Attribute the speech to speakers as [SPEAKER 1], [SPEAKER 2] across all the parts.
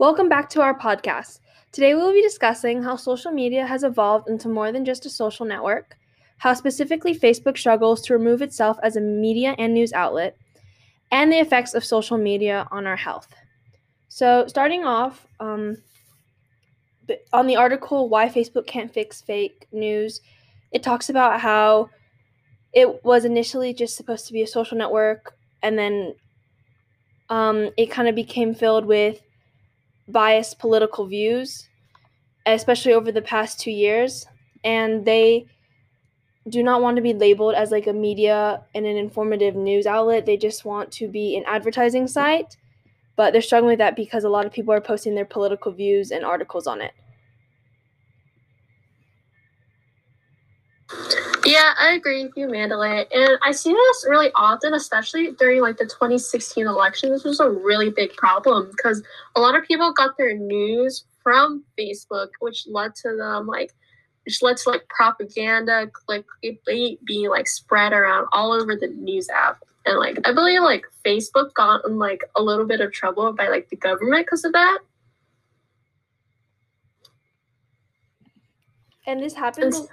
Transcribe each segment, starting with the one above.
[SPEAKER 1] Welcome back to our podcast. Today we will be discussing how social media has evolved into more than just a social network, how specifically Facebook struggles to remove itself as a media and news outlet, and the effects of social media on our health. So, starting off, um, on the article Why Facebook Can't Fix Fake News, it talks about how it was initially just supposed to be a social network and then um, it kind of became filled with biased political views, especially over the past two years, and they do not want to be labeled as like a media and an informative news outlet. They just want to be an advertising site, but they're struggling with that because a lot of people are posting their political views and articles on it.
[SPEAKER 2] Yeah, I agree with you, Mandalay. And I see this really often, especially during like the 2016 election. This was a really big problem because a lot of people got their news from Facebook, which led to them like which led to like propaganda, like being like spread around all over the news app. And like I believe like Facebook got in like a little bit of trouble by like the government because of that.
[SPEAKER 1] And this happens.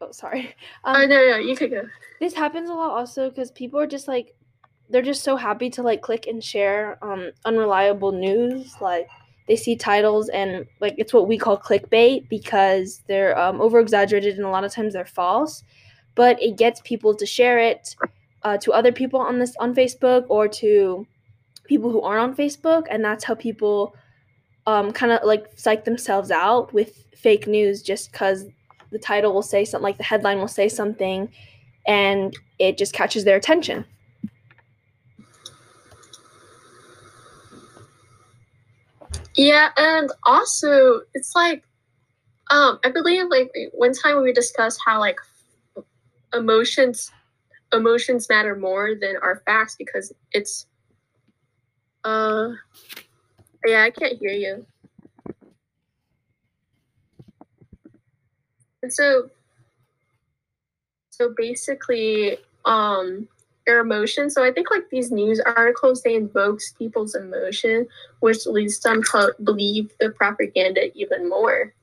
[SPEAKER 1] Oh sorry.
[SPEAKER 2] Um, oh no no you could go.
[SPEAKER 1] this happens a lot also because people are just like they're just so happy to like click and share um unreliable news like they see titles and like it's what we call clickbait because they're um, over exaggerated and a lot of times they're false but it gets people to share it uh, to other people on this on facebook or to people who aren't on facebook and that's how people um, kind of like psych themselves out with fake news just because the title will say something like the headline will say something and it just catches their attention.
[SPEAKER 2] Yeah, and also it's like um I believe like one time we discussed how like emotions emotions matter more than our facts because it's uh yeah, I can't hear you. So so basically um your emotion. So I think like these news articles they invokes people's emotion, which leads them to believe the propaganda even more.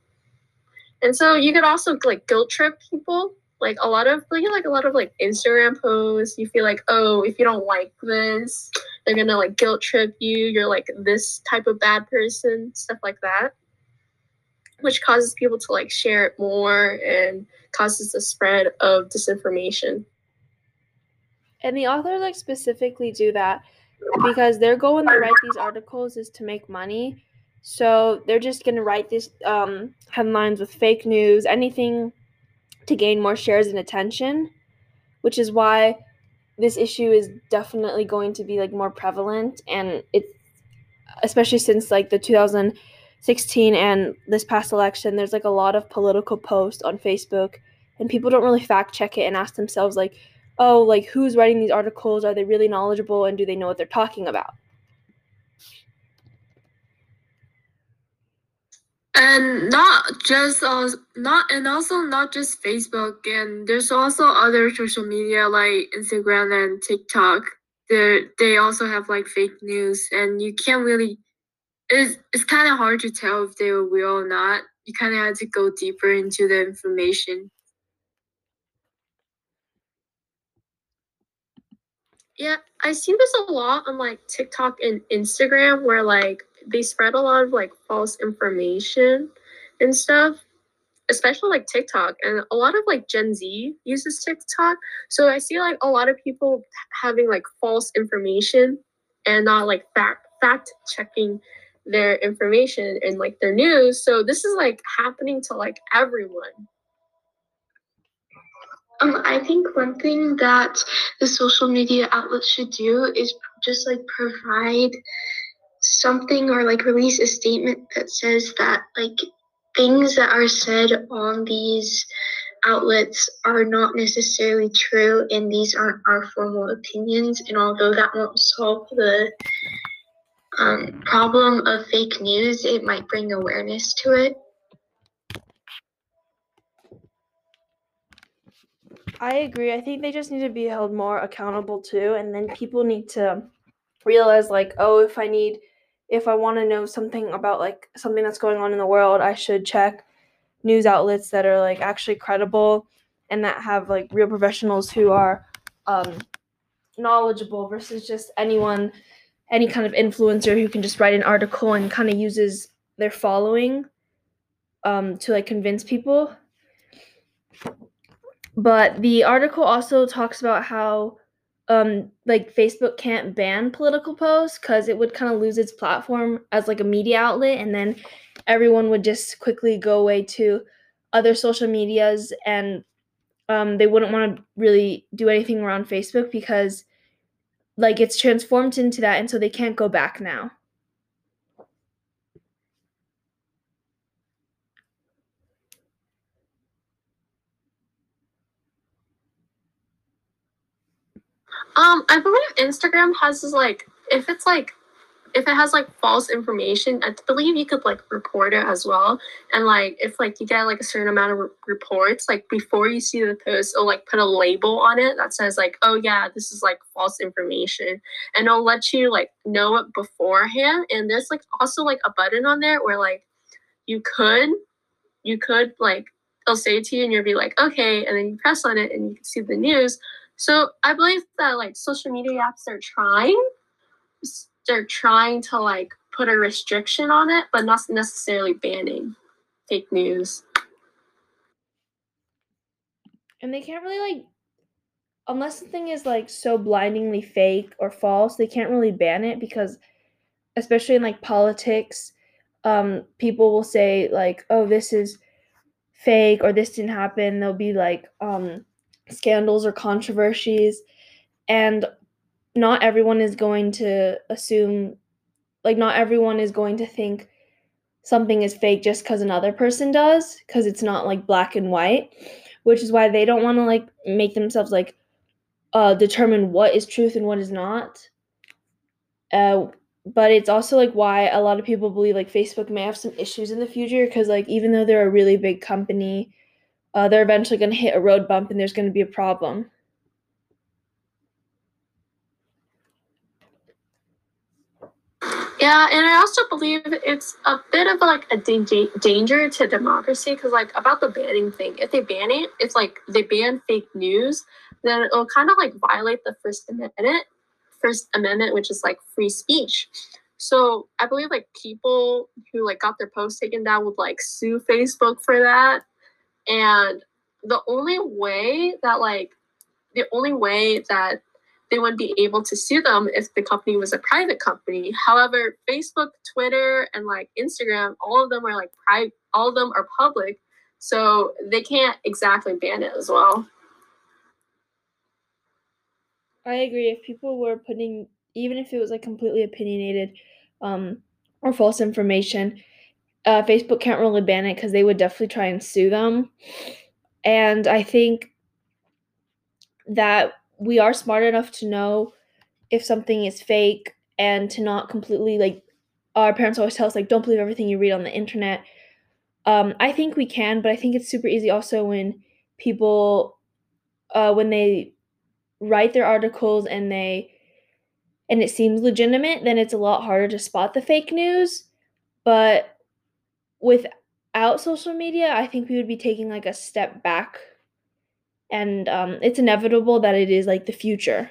[SPEAKER 2] And so you could also like guilt trip people. Like a lot of like, like a lot of like Instagram posts, you feel like, oh, if you don't like this, they're gonna like guilt trip you. You're like this type of bad person, stuff like that which causes people to like share it more and causes the spread of disinformation.
[SPEAKER 1] And the authors like specifically do that because their goal when they write these articles is to make money. So they're just gonna write these um, headlines with fake news, anything to gain more shares and attention, which is why this issue is definitely going to be like more prevalent and it's especially since like the 2000 16 and this past election, there's like a lot of political posts on Facebook, and people don't really fact check it and ask themselves, like, oh, like who's writing these articles? Are they really knowledgeable and do they know what they're talking about?
[SPEAKER 3] and not just uh, not and also not just facebook and there's also other social media like instagram and tiktok they they also have like fake news and you can't really it's, it's kind of hard to tell if they were real or not. You kind of had to go deeper into the information.
[SPEAKER 2] Yeah, I see this a lot on like TikTok and Instagram where like they spread a lot of like false information and stuff, especially like TikTok. And a lot of like Gen Z uses TikTok. So I see like a lot of people having like false information and not like fact fact checking their information and like their news. So this is like happening to like everyone.
[SPEAKER 4] Um, I think one thing that the social media outlets should do is just like provide something or like release a statement that says that like things that are said on these outlets are not necessarily true and these aren't our formal opinions and although that won't solve the um, problem of fake news, it might bring awareness to it.
[SPEAKER 1] I agree. I think they just need to be held more accountable too, and then people need to realize like, oh, if I need if I want to know something about like something that's going on in the world, I should check news outlets that are like actually credible and that have like real professionals who are um, knowledgeable versus just anyone, any kind of influencer who can just write an article and kind of uses their following um, to like convince people. But the article also talks about how um like Facebook can't ban political posts cuz it would kind of lose its platform as like a media outlet and then everyone would just quickly go away to other social medias and um they wouldn't want to really do anything around Facebook because like it's transformed into that and so they can't go back now.
[SPEAKER 2] Um, I believe Instagram has this, like if it's like if it has like false information, I believe you could like report it as well. And like if like you get like a certain amount of re- reports, like before you see the post, it'll like put a label on it that says like, oh yeah, this is like false information, and it'll let you like know it beforehand. And there's like also like a button on there where like you could you could like they'll say it to you and you'll be like okay and then you press on it and you can see the news so I believe that like social media apps are trying, they're trying to like put a restriction on it, but not necessarily banning fake news.
[SPEAKER 1] And they can't really like unless the thing is like so blindingly fake or false, they can't really ban it because especially in like politics, um, people will say like, oh, this is fake or this didn't happen. There'll be like, um, scandals or controversies and not everyone is going to assume like not everyone is going to think something is fake just because another person does because it's not like black and white which is why they don't want to like make themselves like uh determine what is truth and what is not uh but it's also like why a lot of people believe like facebook may have some issues in the future because like even though they're a really big company uh, they're eventually going to hit a road bump and there's going to be a problem.
[SPEAKER 2] Yeah, and I also believe it's a bit of like a danger to democracy because, like, about the banning thing, if they ban it, it's like they ban fake news, then it'll kind of like violate the First Amendment, First Amendment, which is like free speech. So I believe like people who like got their posts taken down would like sue Facebook for that and the only way that like the only way that they wouldn't be able to sue them if the company was a private company. However, Facebook, Twitter, and like Instagram, all of them are like private all of them are public. So they can't exactly ban it as well.
[SPEAKER 1] I agree. If people were putting even if it was like completely opinionated um, or false information, uh, Facebook can't really ban it because they would definitely try and sue them. And I think that we are smart enough to know if something is fake and to not completely like our parents always tell us like don't believe everything you read on the internet. Um, I think we can, but I think it's super easy also when people uh, when they write their articles and they and it seems legitimate, then it's a lot harder to spot the fake news. But without social media, I think we would be taking like a step back. And um, it's inevitable that it is like the future.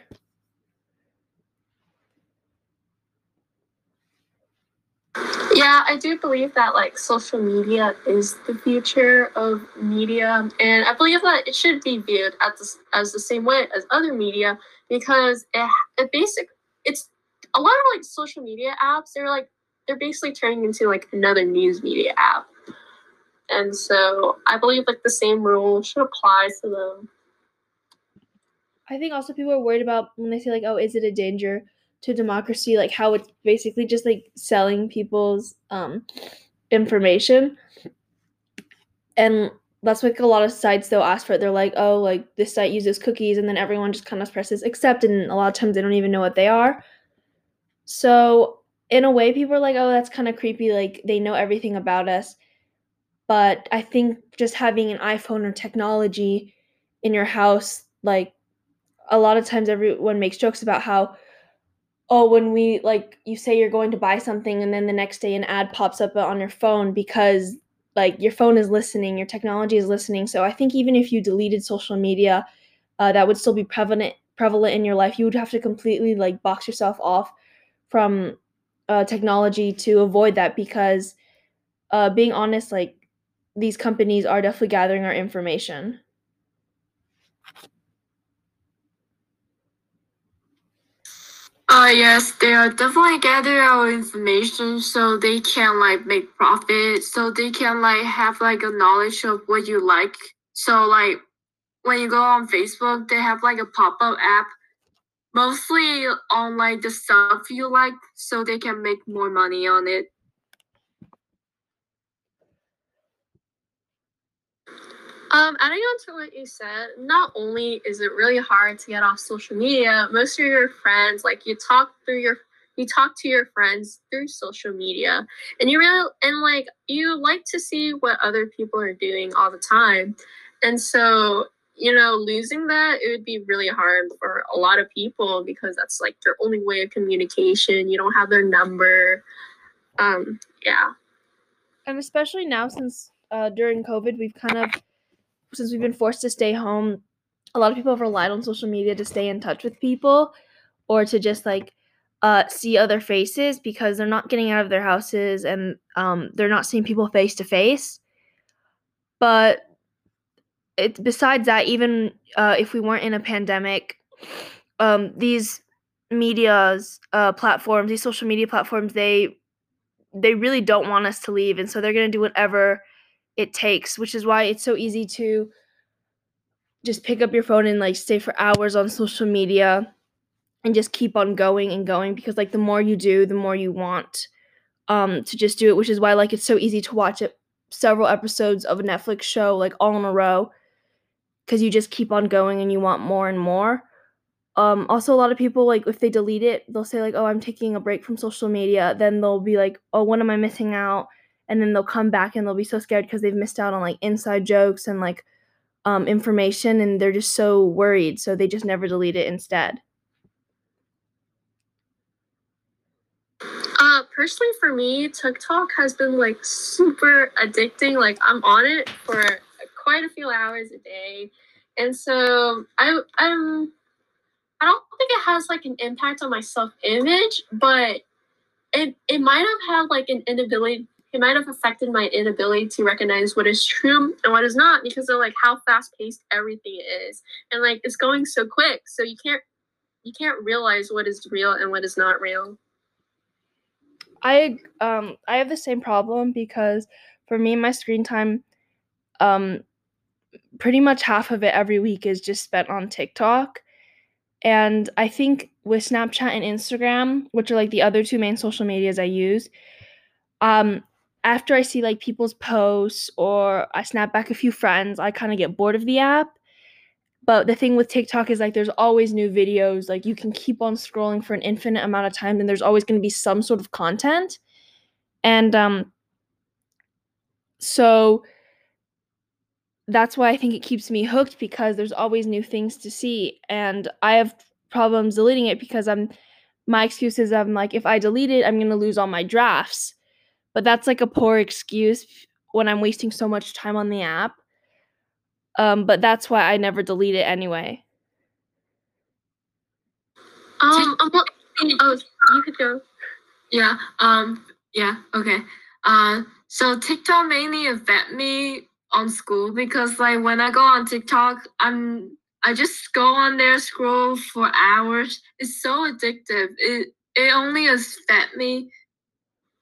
[SPEAKER 2] Yeah, I do believe that like social media is the future of media, and I believe that it should be viewed as as the same way as other media because it, it basic it's a lot of like social media apps. They're like they're basically turning into like another news media app. And so I believe like the same rule should apply to them.
[SPEAKER 1] I think also people are worried about when they say like, oh, is it a danger to democracy? Like how it's basically just like selling people's um information. And that's like a lot of sites they'll ask for it. They're like, oh, like this site uses cookies, and then everyone just kind of presses accept, and a lot of times they don't even know what they are. So in a way people are like oh that's kind of creepy like they know everything about us but i think just having an iphone or technology in your house like a lot of times everyone makes jokes about how oh, when we like you say you're going to buy something and then the next day an ad pops up on your phone because like your phone is listening, your technology is listening. So I think even if you deleted social media, uh, that would still be prevalent prevalent in your life. You would have to completely like box yourself off from uh, technology to avoid that because uh, being honest, like these companies are definitely gathering our information.
[SPEAKER 3] Uh yes, they are definitely gathering our information so they can like make profit. So they can like have like a knowledge of what you like. So like when you go on Facebook, they have like a pop-up app mostly on like the stuff you like so they can make more money on it.
[SPEAKER 2] Um, adding on to what you said, not only is it really hard to get off social media, most of your friends, like you talk through your you talk to your friends through social media and you really and like you like to see what other people are doing all the time. And so, you know, losing that it would be really hard for a lot of people because that's like their only way of communication. You don't have their number. Um, yeah.
[SPEAKER 1] And especially now since uh, during COVID, we've kind of since we've been forced to stay home, a lot of people have relied on social media to stay in touch with people or to just like uh, see other faces because they're not getting out of their houses and um, they're not seeing people face to face. But it, besides that, even uh, if we weren't in a pandemic, um, these media's uh, platforms, these social media platforms, they they really don't want us to leave, and so they're gonna do whatever it takes, which is why it's so easy to just pick up your phone and like stay for hours on social media and just keep on going and going because like the more you do, the more you want um to just do it, which is why like it's so easy to watch it several episodes of a Netflix show like all in a row cuz you just keep on going and you want more and more. Um also a lot of people like if they delete it, they'll say like, "Oh, I'm taking a break from social media." Then they'll be like, "Oh, what am I missing out?" And then they'll come back and they'll be so scared because they've missed out on like inside jokes and like um, information and they're just so worried so they just never delete it instead.
[SPEAKER 2] Uh personally for me tiktok has been like super addicting like i'm on it for quite a few hours a day and so i i'm i don't think it has like an impact on my self-image but it it might have had like an inability it might have affected my inability to recognize what is true and what is not because of like how fast paced everything is. And like it's going so quick so you can't you can't realize what is real and what is not real.
[SPEAKER 1] I um i have the same problem because for me my screen time um pretty much half of it every week is just spent on tiktok. And i think with snapchat and instagram which are like the other two main social medias i use um after I see like people's posts or I snap back a few friends, I kind of get bored of the app. But the thing with TikTok is like there's always new videos. Like you can keep on scrolling for an infinite amount of time and there's always going to be some sort of content. And um so that's why I think it keeps me hooked because there's always new things to see and I have problems deleting it because I'm my excuse is I'm like if I delete it, I'm going to lose all my drafts but that's like a poor excuse when I'm wasting so much time on the app. Um, but that's why I never delete it anyway.
[SPEAKER 2] Um, I'm oh, you could go.
[SPEAKER 3] Yeah. Um. Yeah. Okay. Uh. So TikTok mainly affect me on school because like when I go on TikTok, I'm I just go on there scroll for hours. It's so addictive. It it only affect me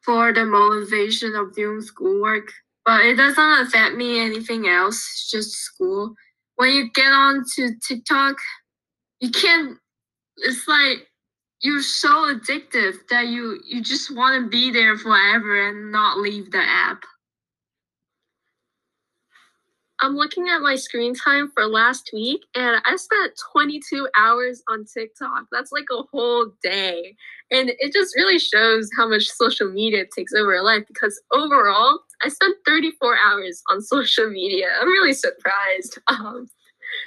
[SPEAKER 3] for the motivation of doing schoolwork, but it doesn't affect me anything else, just school. When you get on to TikTok, you can't it's like you're so addictive that you you just want to be there forever and not leave the app.
[SPEAKER 2] I'm looking at my screen time for last week and I spent 22 hours on TikTok. That's like a whole day. And it just really shows how much social media takes over our life because overall, I spent 34 hours on social media. I'm really surprised. Um,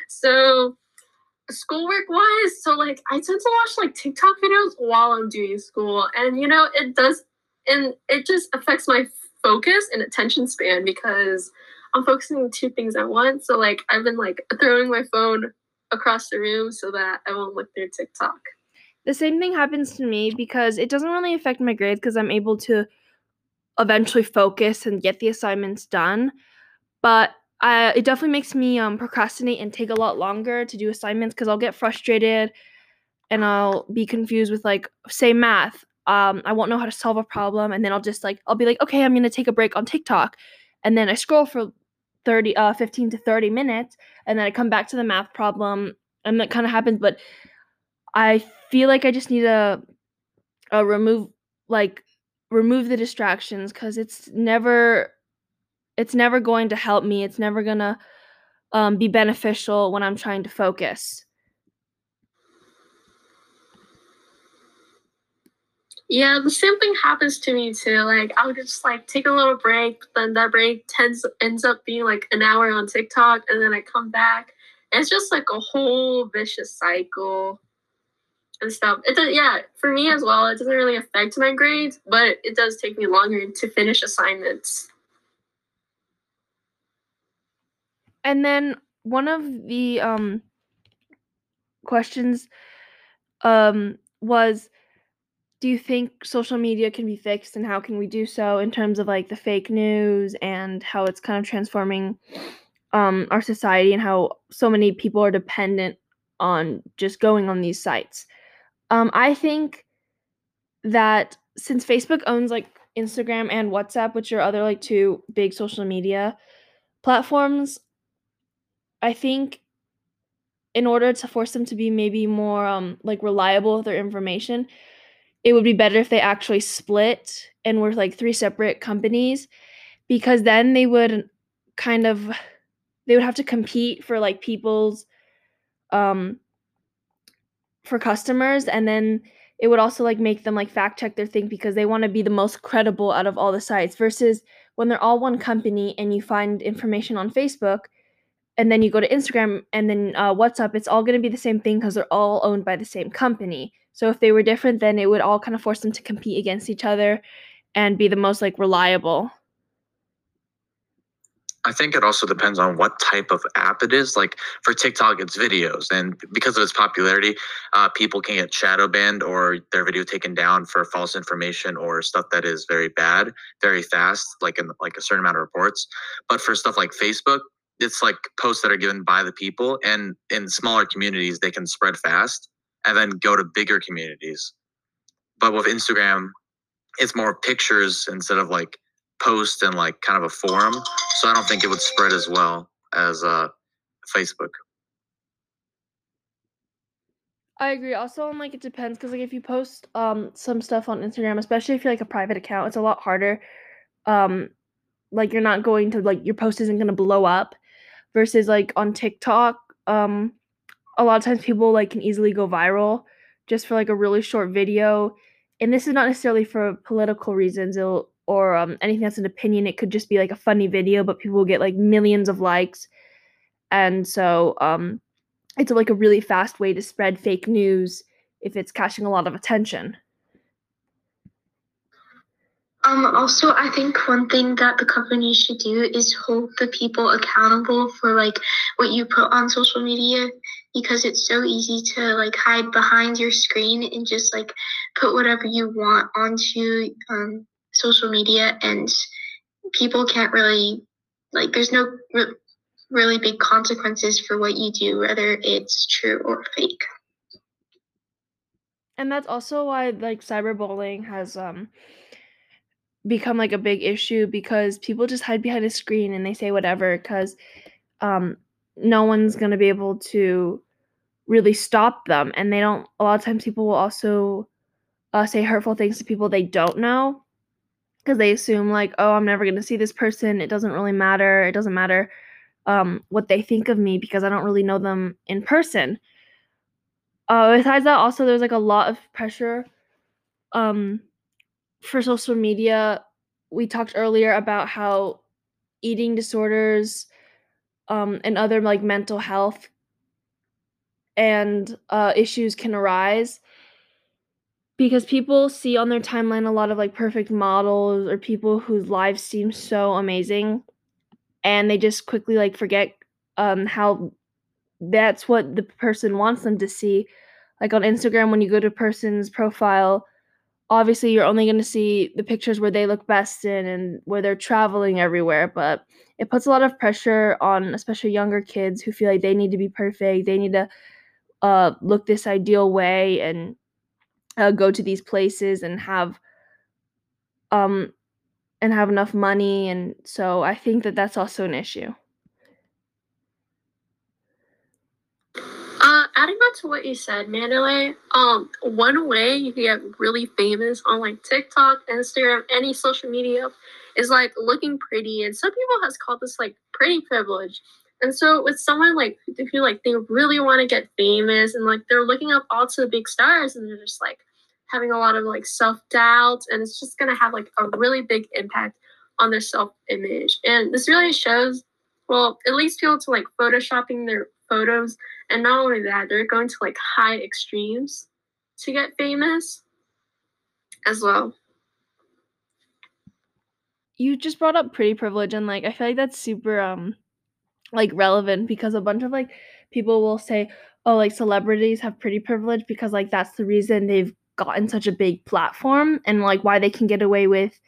[SPEAKER 2] so, schoolwork wise, so like I tend to watch like TikTok videos while I'm doing school, and you know it does, and it just affects my focus and attention span because I'm focusing on two things at once. So like I've been like throwing my phone across the room so that I won't look through TikTok.
[SPEAKER 1] The same thing happens to me because it doesn't really affect my grades because I'm able to eventually focus and get the assignments done. But I, it definitely makes me um, procrastinate and take a lot longer to do assignments because I'll get frustrated and I'll be confused with like say math. Um, I won't know how to solve a problem and then I'll just like I'll be like okay I'm gonna take a break on TikTok, and then I scroll for 30 uh 15 to 30 minutes and then I come back to the math problem and that kind of happens but I feel like I just need to uh, remove like remove the distractions cuz it's never it's never going to help me. It's never going to um, be beneficial when I'm trying to focus.
[SPEAKER 2] Yeah, the same thing happens to me too. Like I'll just like take a little break, then that break tends ends up being like an hour on TikTok, and then I come back. It's just like a whole vicious cycle and stuff. It does, yeah, for me as well. It doesn't really affect my grades, but it does take me longer to finish assignments.
[SPEAKER 1] And then one of the um questions um was do you think social media can be fixed and how can we do so in terms of like the fake news and how it's kind of transforming um our society and how so many people are dependent on just going on these sites. Um I think that since Facebook owns like Instagram and WhatsApp, which are other like two big social media platforms, I think in order to force them to be maybe more um like reliable with their information, it would be better if they actually split and were like three separate companies because then they would kind of they would have to compete for like people's um for customers and then it would also like make them like fact check their thing because they want to be the most credible out of all the sites versus when they're all one company and you find information on Facebook and then you go to Instagram and then uh, WhatsApp, it's all going to be the same thing because they're all owned by the same company. So if they were different, then it would all kind of force them to compete against each other and be the most like reliable.
[SPEAKER 5] I think it also depends on what type of app it is. Like for TikTok, it's videos, and because of its popularity, uh, people can get shadow banned or their video taken down for false information or stuff that is very bad, very fast, like in like a certain amount of reports. But for stuff like Facebook, it's like posts that are given by the people and in smaller communities they can spread fast and then go to bigger communities but with instagram it's more pictures instead of like post and like kind of a forum so i don't think it would spread as well as uh facebook
[SPEAKER 1] I agree. Also, like it depends because like if you post um some stuff on Instagram, especially if you're like a private account, it's a lot harder. Um, like you're not going to like your post isn't gonna blow up versus like on TikTok, um, a lot of times people like can easily go viral just for like a really short video. And this is not necessarily for political reasons It'll, or um, anything that's an opinion. It could just be like a funny video, but people will get like millions of likes. And so um, it's like a really fast way to spread fake news if it's catching a lot of attention.
[SPEAKER 4] Um, also, I think one thing that the company should do is hold the people accountable for like what you put on social media because it's so easy to like hide behind your screen and just like put whatever you want onto um, social media and people can't really like there's no re- really big consequences for what you do whether it's true or fake.
[SPEAKER 1] And that's also why like cyberbullying has um become like a big issue because people just hide behind a screen and they say whatever because um, no one's going to be able to really stop them. And they don't, a lot of times people will also uh, say hurtful things to people they don't know because they assume, like, oh, I'm never going to see this person. It doesn't really matter. It doesn't matter um, what they think of me because I don't really know them in person. Uh, besides that, also, there's like a lot of pressure um, for social media, we talked earlier about how eating disorders um, and other like mental health and uh, issues can arise because people see on their timeline a lot of like perfect models or people whose lives seem so amazing and they just quickly like forget um how that's what the person wants them to see. Like on Instagram when you go to a person's profile obviously you're only going to see the pictures where they look best in and where they're traveling everywhere but it puts a lot of pressure on especially younger kids who feel like they need to be perfect they need to uh, look this ideal way and uh, go to these places and have um and have enough money and so i think that that's also an issue
[SPEAKER 2] Uh, adding on to what you said, Mandalay, um, one way you can get really famous on like TikTok, Instagram, any social media is like looking pretty. And some people has called this like pretty privilege. And so with someone like who like they really want to get famous and like they're looking up all to the big stars and they're just like having a lot of like self-doubt and it's just gonna have like a really big impact on their self-image. And this really shows well, it leads people to like photoshopping their photos and not only that, they're going to like high extremes to get famous as well.
[SPEAKER 1] you just brought up pretty privilege and like i feel like that's super um like relevant because a bunch of like people will say oh like celebrities have pretty privilege because like that's the reason they've gotten such a big platform and like why they can get away with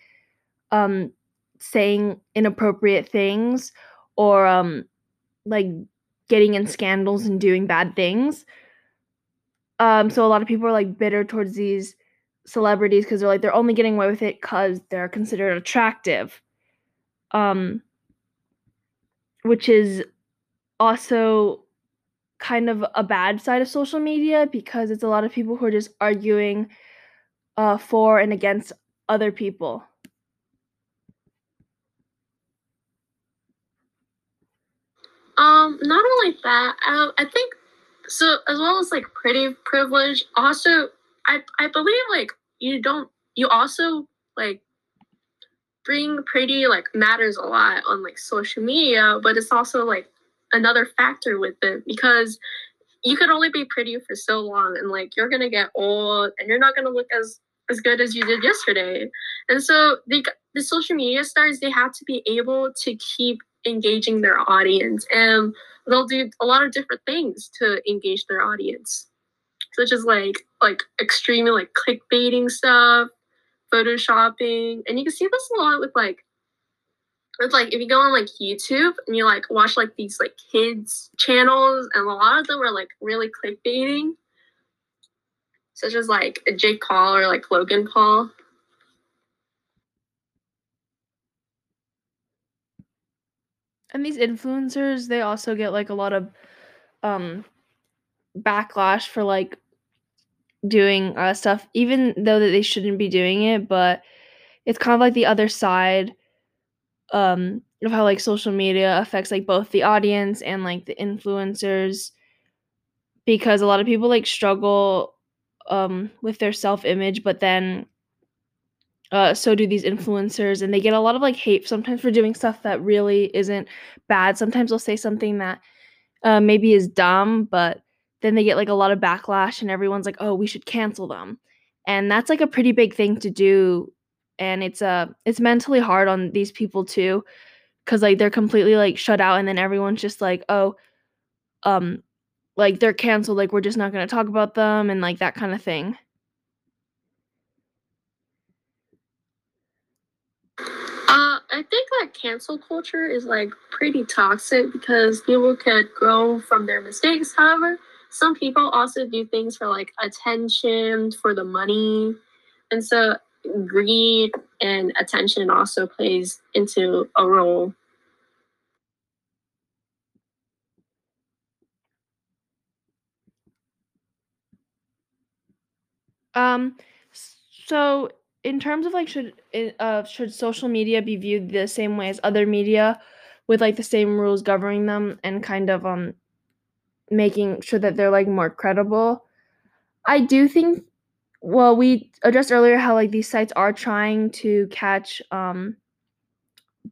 [SPEAKER 1] um saying inappropriate things or um like getting in scandals and doing bad things. Um so a lot of people are like bitter towards these celebrities because they're like they're only getting away with it because they're considered attractive. Um which is also kind of a bad side of social media because it's a lot of people who are just arguing uh, for and against other people
[SPEAKER 2] Um, not only that, um, I think so as well as like pretty privilege. Also, I I believe like you don't you also like being pretty like matters a lot on like social media, but it's also like another factor with it because you can only be pretty for so long and like you're gonna get old and you're not gonna look as as good as you did yesterday. And so the the social media stars they have to be able to keep engaging their audience and they'll do a lot of different things to engage their audience such as like like extremely like clickbaiting stuff photoshopping and you can see this a lot with like it's like if you go on like youtube and you like watch like these like kids channels and a lot of them are like really clickbaiting such as like jake paul or like logan paul.
[SPEAKER 1] And these influencers they also get like a lot of um backlash for like doing uh, stuff even though that they shouldn't be doing it but it's kind of like the other side um of how like social media affects like both the audience and like the influencers because a lot of people like struggle um with their self-image but then uh, so do these influencers and they get a lot of like hate sometimes for doing stuff that really isn't bad. Sometimes they'll say something that uh, maybe is dumb but then they get like a lot of backlash and everyone's like oh we should cancel them and that's like a pretty big thing to do and it's uh it's mentally hard on these people too because like they're completely like shut out and then everyone's just like oh um like they're canceled like we're just not going to talk about them and like that kind of thing
[SPEAKER 2] Uh, I think that cancel culture is like pretty toxic because people could grow from their mistakes. However, some people also do things for like attention, for the money. And so greed and attention also plays into a role.
[SPEAKER 1] Um, so in terms of like should uh should social media be viewed the same way as other media, with like the same rules governing them and kind of um making sure that they're like more credible. I do think. Well, we addressed earlier how like these sites are trying to catch um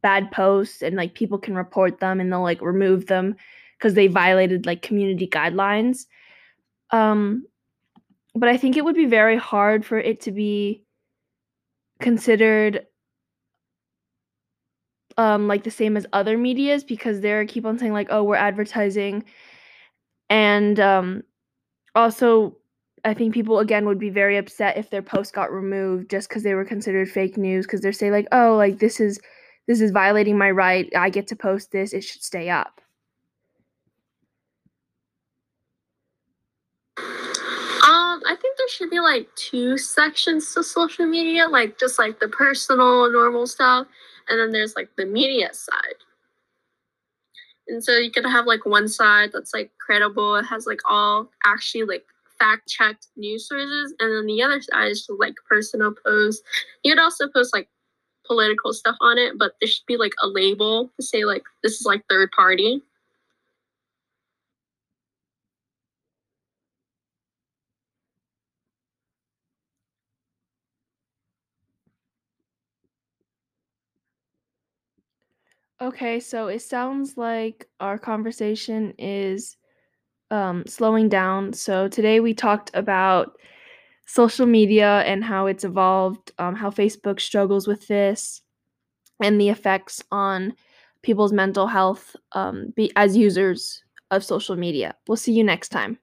[SPEAKER 1] bad posts and like people can report them and they'll like remove them because they violated like community guidelines. Um, but I think it would be very hard for it to be considered um like the same as other medias because they're keep on saying like oh we're advertising and um also I think people again would be very upset if their post got removed just because they were considered fake news because they're saying like oh like this is this is violating my right I get to post this it should stay up.
[SPEAKER 2] Um, I think there should be like two sections to social media, like just like the personal, normal stuff, and then there's like the media side. And so you could have like one side that's like credible, it has like all actually like fact checked news sources, and then the other side is just like personal posts. You could also post like political stuff on it, but there should be like a label to say like this is like third party.
[SPEAKER 1] Okay, so it sounds like our conversation is um, slowing down. So today we talked about social media and how it's evolved, um, how Facebook struggles with this, and the effects on people's mental health um, be, as users of social media. We'll see you next time.